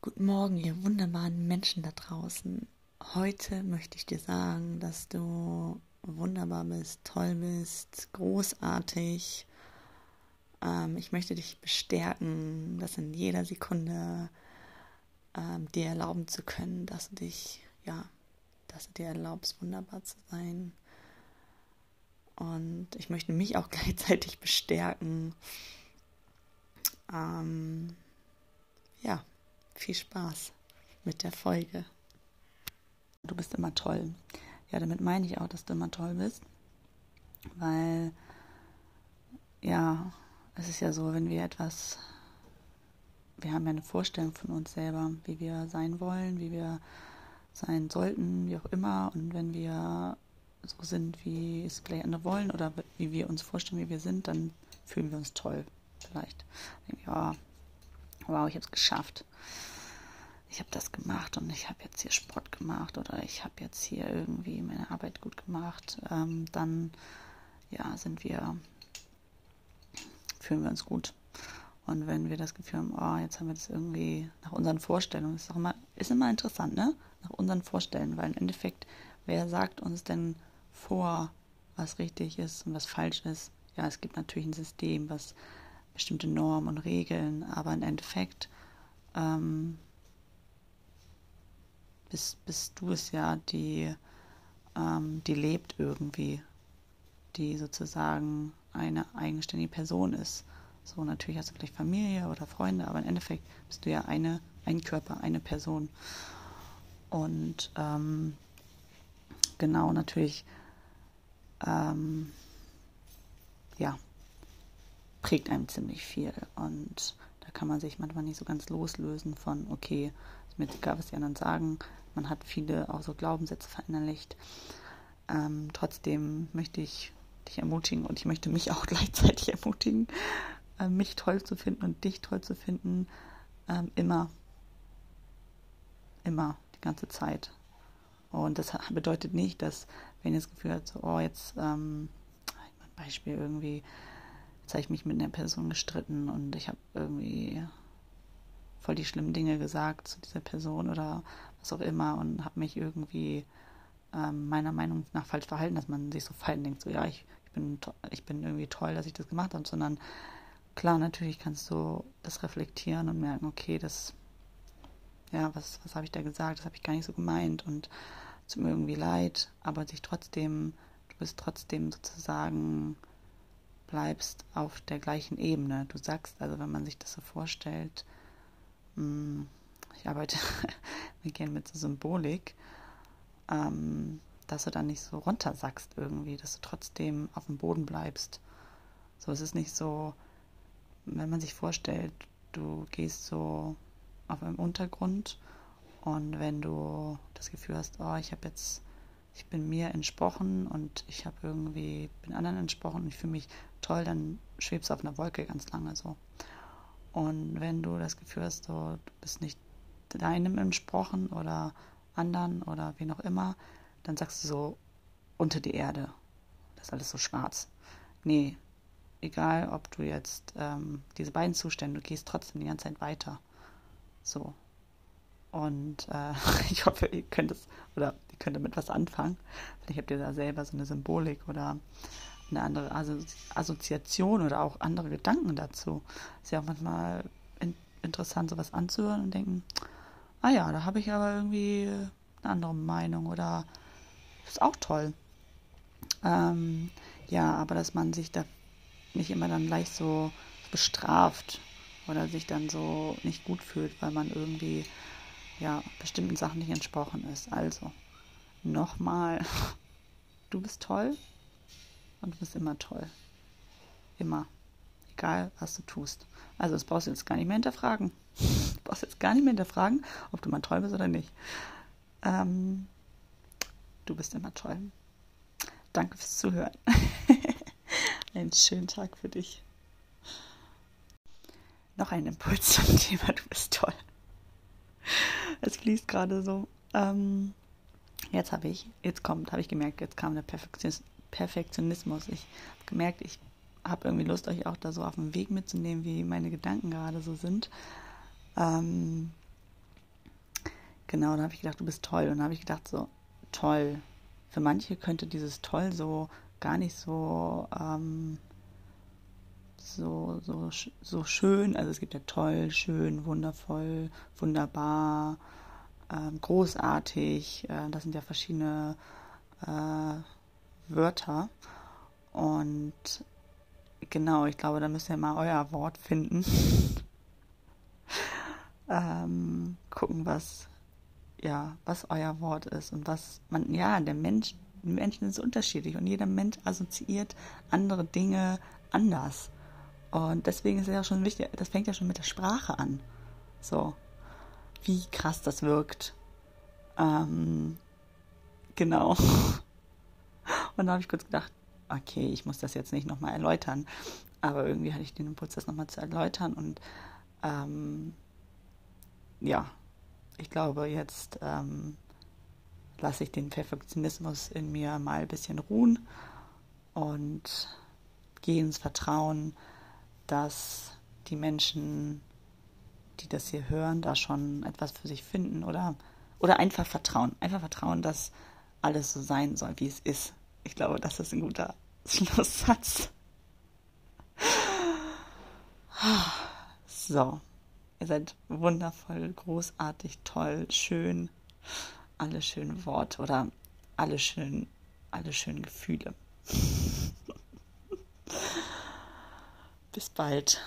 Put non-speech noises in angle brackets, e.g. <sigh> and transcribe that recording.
Guten Morgen, ihr wunderbaren Menschen da draußen. Heute möchte ich dir sagen, dass du wunderbar bist, toll bist, großartig. Ähm, ich möchte dich bestärken, das in jeder Sekunde ähm, dir erlauben zu können, dass du dich, ja, dass du dir erlaubst, wunderbar zu sein. Und ich möchte mich auch <laughs> gleichzeitig bestärken. Ähm, ja, viel Spaß mit der Folge. Du bist immer toll. Ja, damit meine ich auch, dass du immer toll bist. Weil, ja, es ist ja so, wenn wir etwas, wir haben ja eine Vorstellung von uns selber, wie wir sein wollen, wie wir sein sollten, wie auch immer. Und wenn wir so sind, wie es vielleicht andere wollen oder wie wir uns vorstellen, wie wir sind, dann fühlen wir uns toll. Vielleicht. Ja, wow, ich habe es geschafft. Ich habe das gemacht und ich habe jetzt hier Sport gemacht oder ich habe jetzt hier irgendwie meine Arbeit gut gemacht. Ähm, dann ja, sind wir, fühlen wir uns gut. Und wenn wir das Gefühl haben, oh, jetzt haben wir das irgendwie nach unseren Vorstellungen, ist auch immer, ist immer interessant, ne? Nach unseren Vorstellungen, weil im Endeffekt, wer sagt uns denn vor, was richtig ist und was falsch ist? Ja, es gibt natürlich ein System, was bestimmte Normen und Regeln, aber im Endeffekt ähm, bist, bist du es ja, die, ähm, die lebt irgendwie, die sozusagen eine eigenständige Person ist. So, natürlich hast du vielleicht Familie oder Freunde, aber im Endeffekt bist du ja eine, ein Körper, eine Person. Und ähm, genau, natürlich, ähm, ja, prägt einem ziemlich viel. Und da kann man sich manchmal nicht so ganz loslösen von, okay, mir egal, was die anderen sagen. Man hat viele auch so Glaubenssätze verinnerlicht. Ähm, trotzdem möchte ich dich ermutigen und ich möchte mich auch <laughs> gleichzeitig ermutigen, äh, mich toll zu finden und dich toll zu finden. Ähm, immer. Immer, die ganze Zeit. Und das bedeutet nicht, dass, wenn ihr das Gefühl habt, so, oh, jetzt, ähm, Beispiel irgendwie, Jetzt habe ich mich mit einer Person gestritten und ich habe irgendwie voll die schlimmen Dinge gesagt zu dieser Person oder was auch immer und habe mich irgendwie ähm, meiner Meinung nach falsch verhalten, dass man sich so fallen denkt, so ja, ich, ich, bin, ich bin irgendwie toll, dass ich das gemacht habe, sondern klar, natürlich kannst du das reflektieren und merken, okay, das, ja, was, was habe ich da gesagt, das habe ich gar nicht so gemeint und es tut mir irgendwie leid, aber sich trotzdem, du bist trotzdem sozusagen bleibst auf der gleichen Ebene. Du sagst, also wenn man sich das so vorstellt, ich arbeite <laughs> wir gehen mit so Symbolik, ähm, dass du dann nicht so runtersackst irgendwie, dass du trotzdem auf dem Boden bleibst. So, es ist nicht so, wenn man sich vorstellt, du gehst so auf einem Untergrund und wenn du das Gefühl hast, oh, ich habe jetzt ich bin mir entsprochen und ich habe irgendwie, bin anderen entsprochen und ich fühle mich toll, dann schwebst du auf einer Wolke ganz lange so. Und wenn du das Gefühl hast, du bist nicht deinem entsprochen oder anderen oder wen auch immer, dann sagst du so unter die Erde. Das ist alles so schwarz. Nee, egal ob du jetzt ähm, diese beiden Zustände, du gehst trotzdem die ganze Zeit weiter. So. Und äh, <laughs> ich hoffe, ihr könnt es oder ihr könnt damit was anfangen. Vielleicht habt ihr da selber so eine Symbolik oder eine andere Assoziation oder auch andere Gedanken dazu. Ist ja auch manchmal in interessant, sowas anzuhören und denken, ah ja, da habe ich aber irgendwie eine andere Meinung oder ist auch toll. Ähm, ja, aber dass man sich da nicht immer dann leicht so bestraft oder sich dann so nicht gut fühlt, weil man irgendwie ja bestimmten Sachen nicht entsprochen ist. Also nochmal, <laughs> du bist toll und du bist immer toll. Immer. Egal, was du tust. Also das brauchst du jetzt gar nicht mehr hinterfragen. <laughs> Du brauchst jetzt gar nicht mehr hinterfragen, ob du mal toll bist oder nicht. Ähm, du bist immer toll. Danke fürs Zuhören. <laughs> Einen schönen Tag für dich. Noch ein Impuls <laughs> zum Thema, du bist toll. Es fließt gerade so. Ähm, jetzt habe ich, jetzt kommt, habe ich gemerkt, jetzt kam der Perfektionismus. Ich habe gemerkt, ich habe irgendwie Lust, euch auch da so auf den Weg mitzunehmen, wie meine Gedanken gerade so sind. Ähm, Genau, da habe ich gedacht, du bist toll. Und da habe ich gedacht, so, toll. Für manche könnte dieses toll so gar nicht so, ähm, so, so, so schön, also es gibt ja toll, schön, wundervoll, wunderbar, ähm, großartig, äh, das sind ja verschiedene äh, Wörter. Und genau, ich glaube, da müsst ihr mal euer Wort finden. <laughs> ähm, gucken, was, ja, was euer Wort ist und was man, ja, der Mensch, Menschen sind unterschiedlich und jeder Mensch assoziiert andere Dinge anders. Und deswegen ist es ja schon wichtig, das fängt ja schon mit der Sprache an. So, wie krass das wirkt. Ähm, genau. <laughs> Und da habe ich kurz gedacht, okay, ich muss das jetzt nicht nochmal erläutern. Aber irgendwie hatte ich den Impuls, das nochmal zu erläutern. Und ähm, ja, ich glaube, jetzt ähm, lasse ich den Perfektionismus in mir mal ein bisschen ruhen und gehe ins Vertrauen, dass die Menschen, die das hier hören, da schon etwas für sich finden oder, oder einfach vertrauen. Einfach vertrauen, dass alles so sein soll, wie es ist. Ich glaube, das ist ein guter Schlusssatz. So, ihr seid wundervoll, großartig, toll, schön. Alle schönen Worte oder alle schönen, alle schönen Gefühle. <laughs> Bis bald.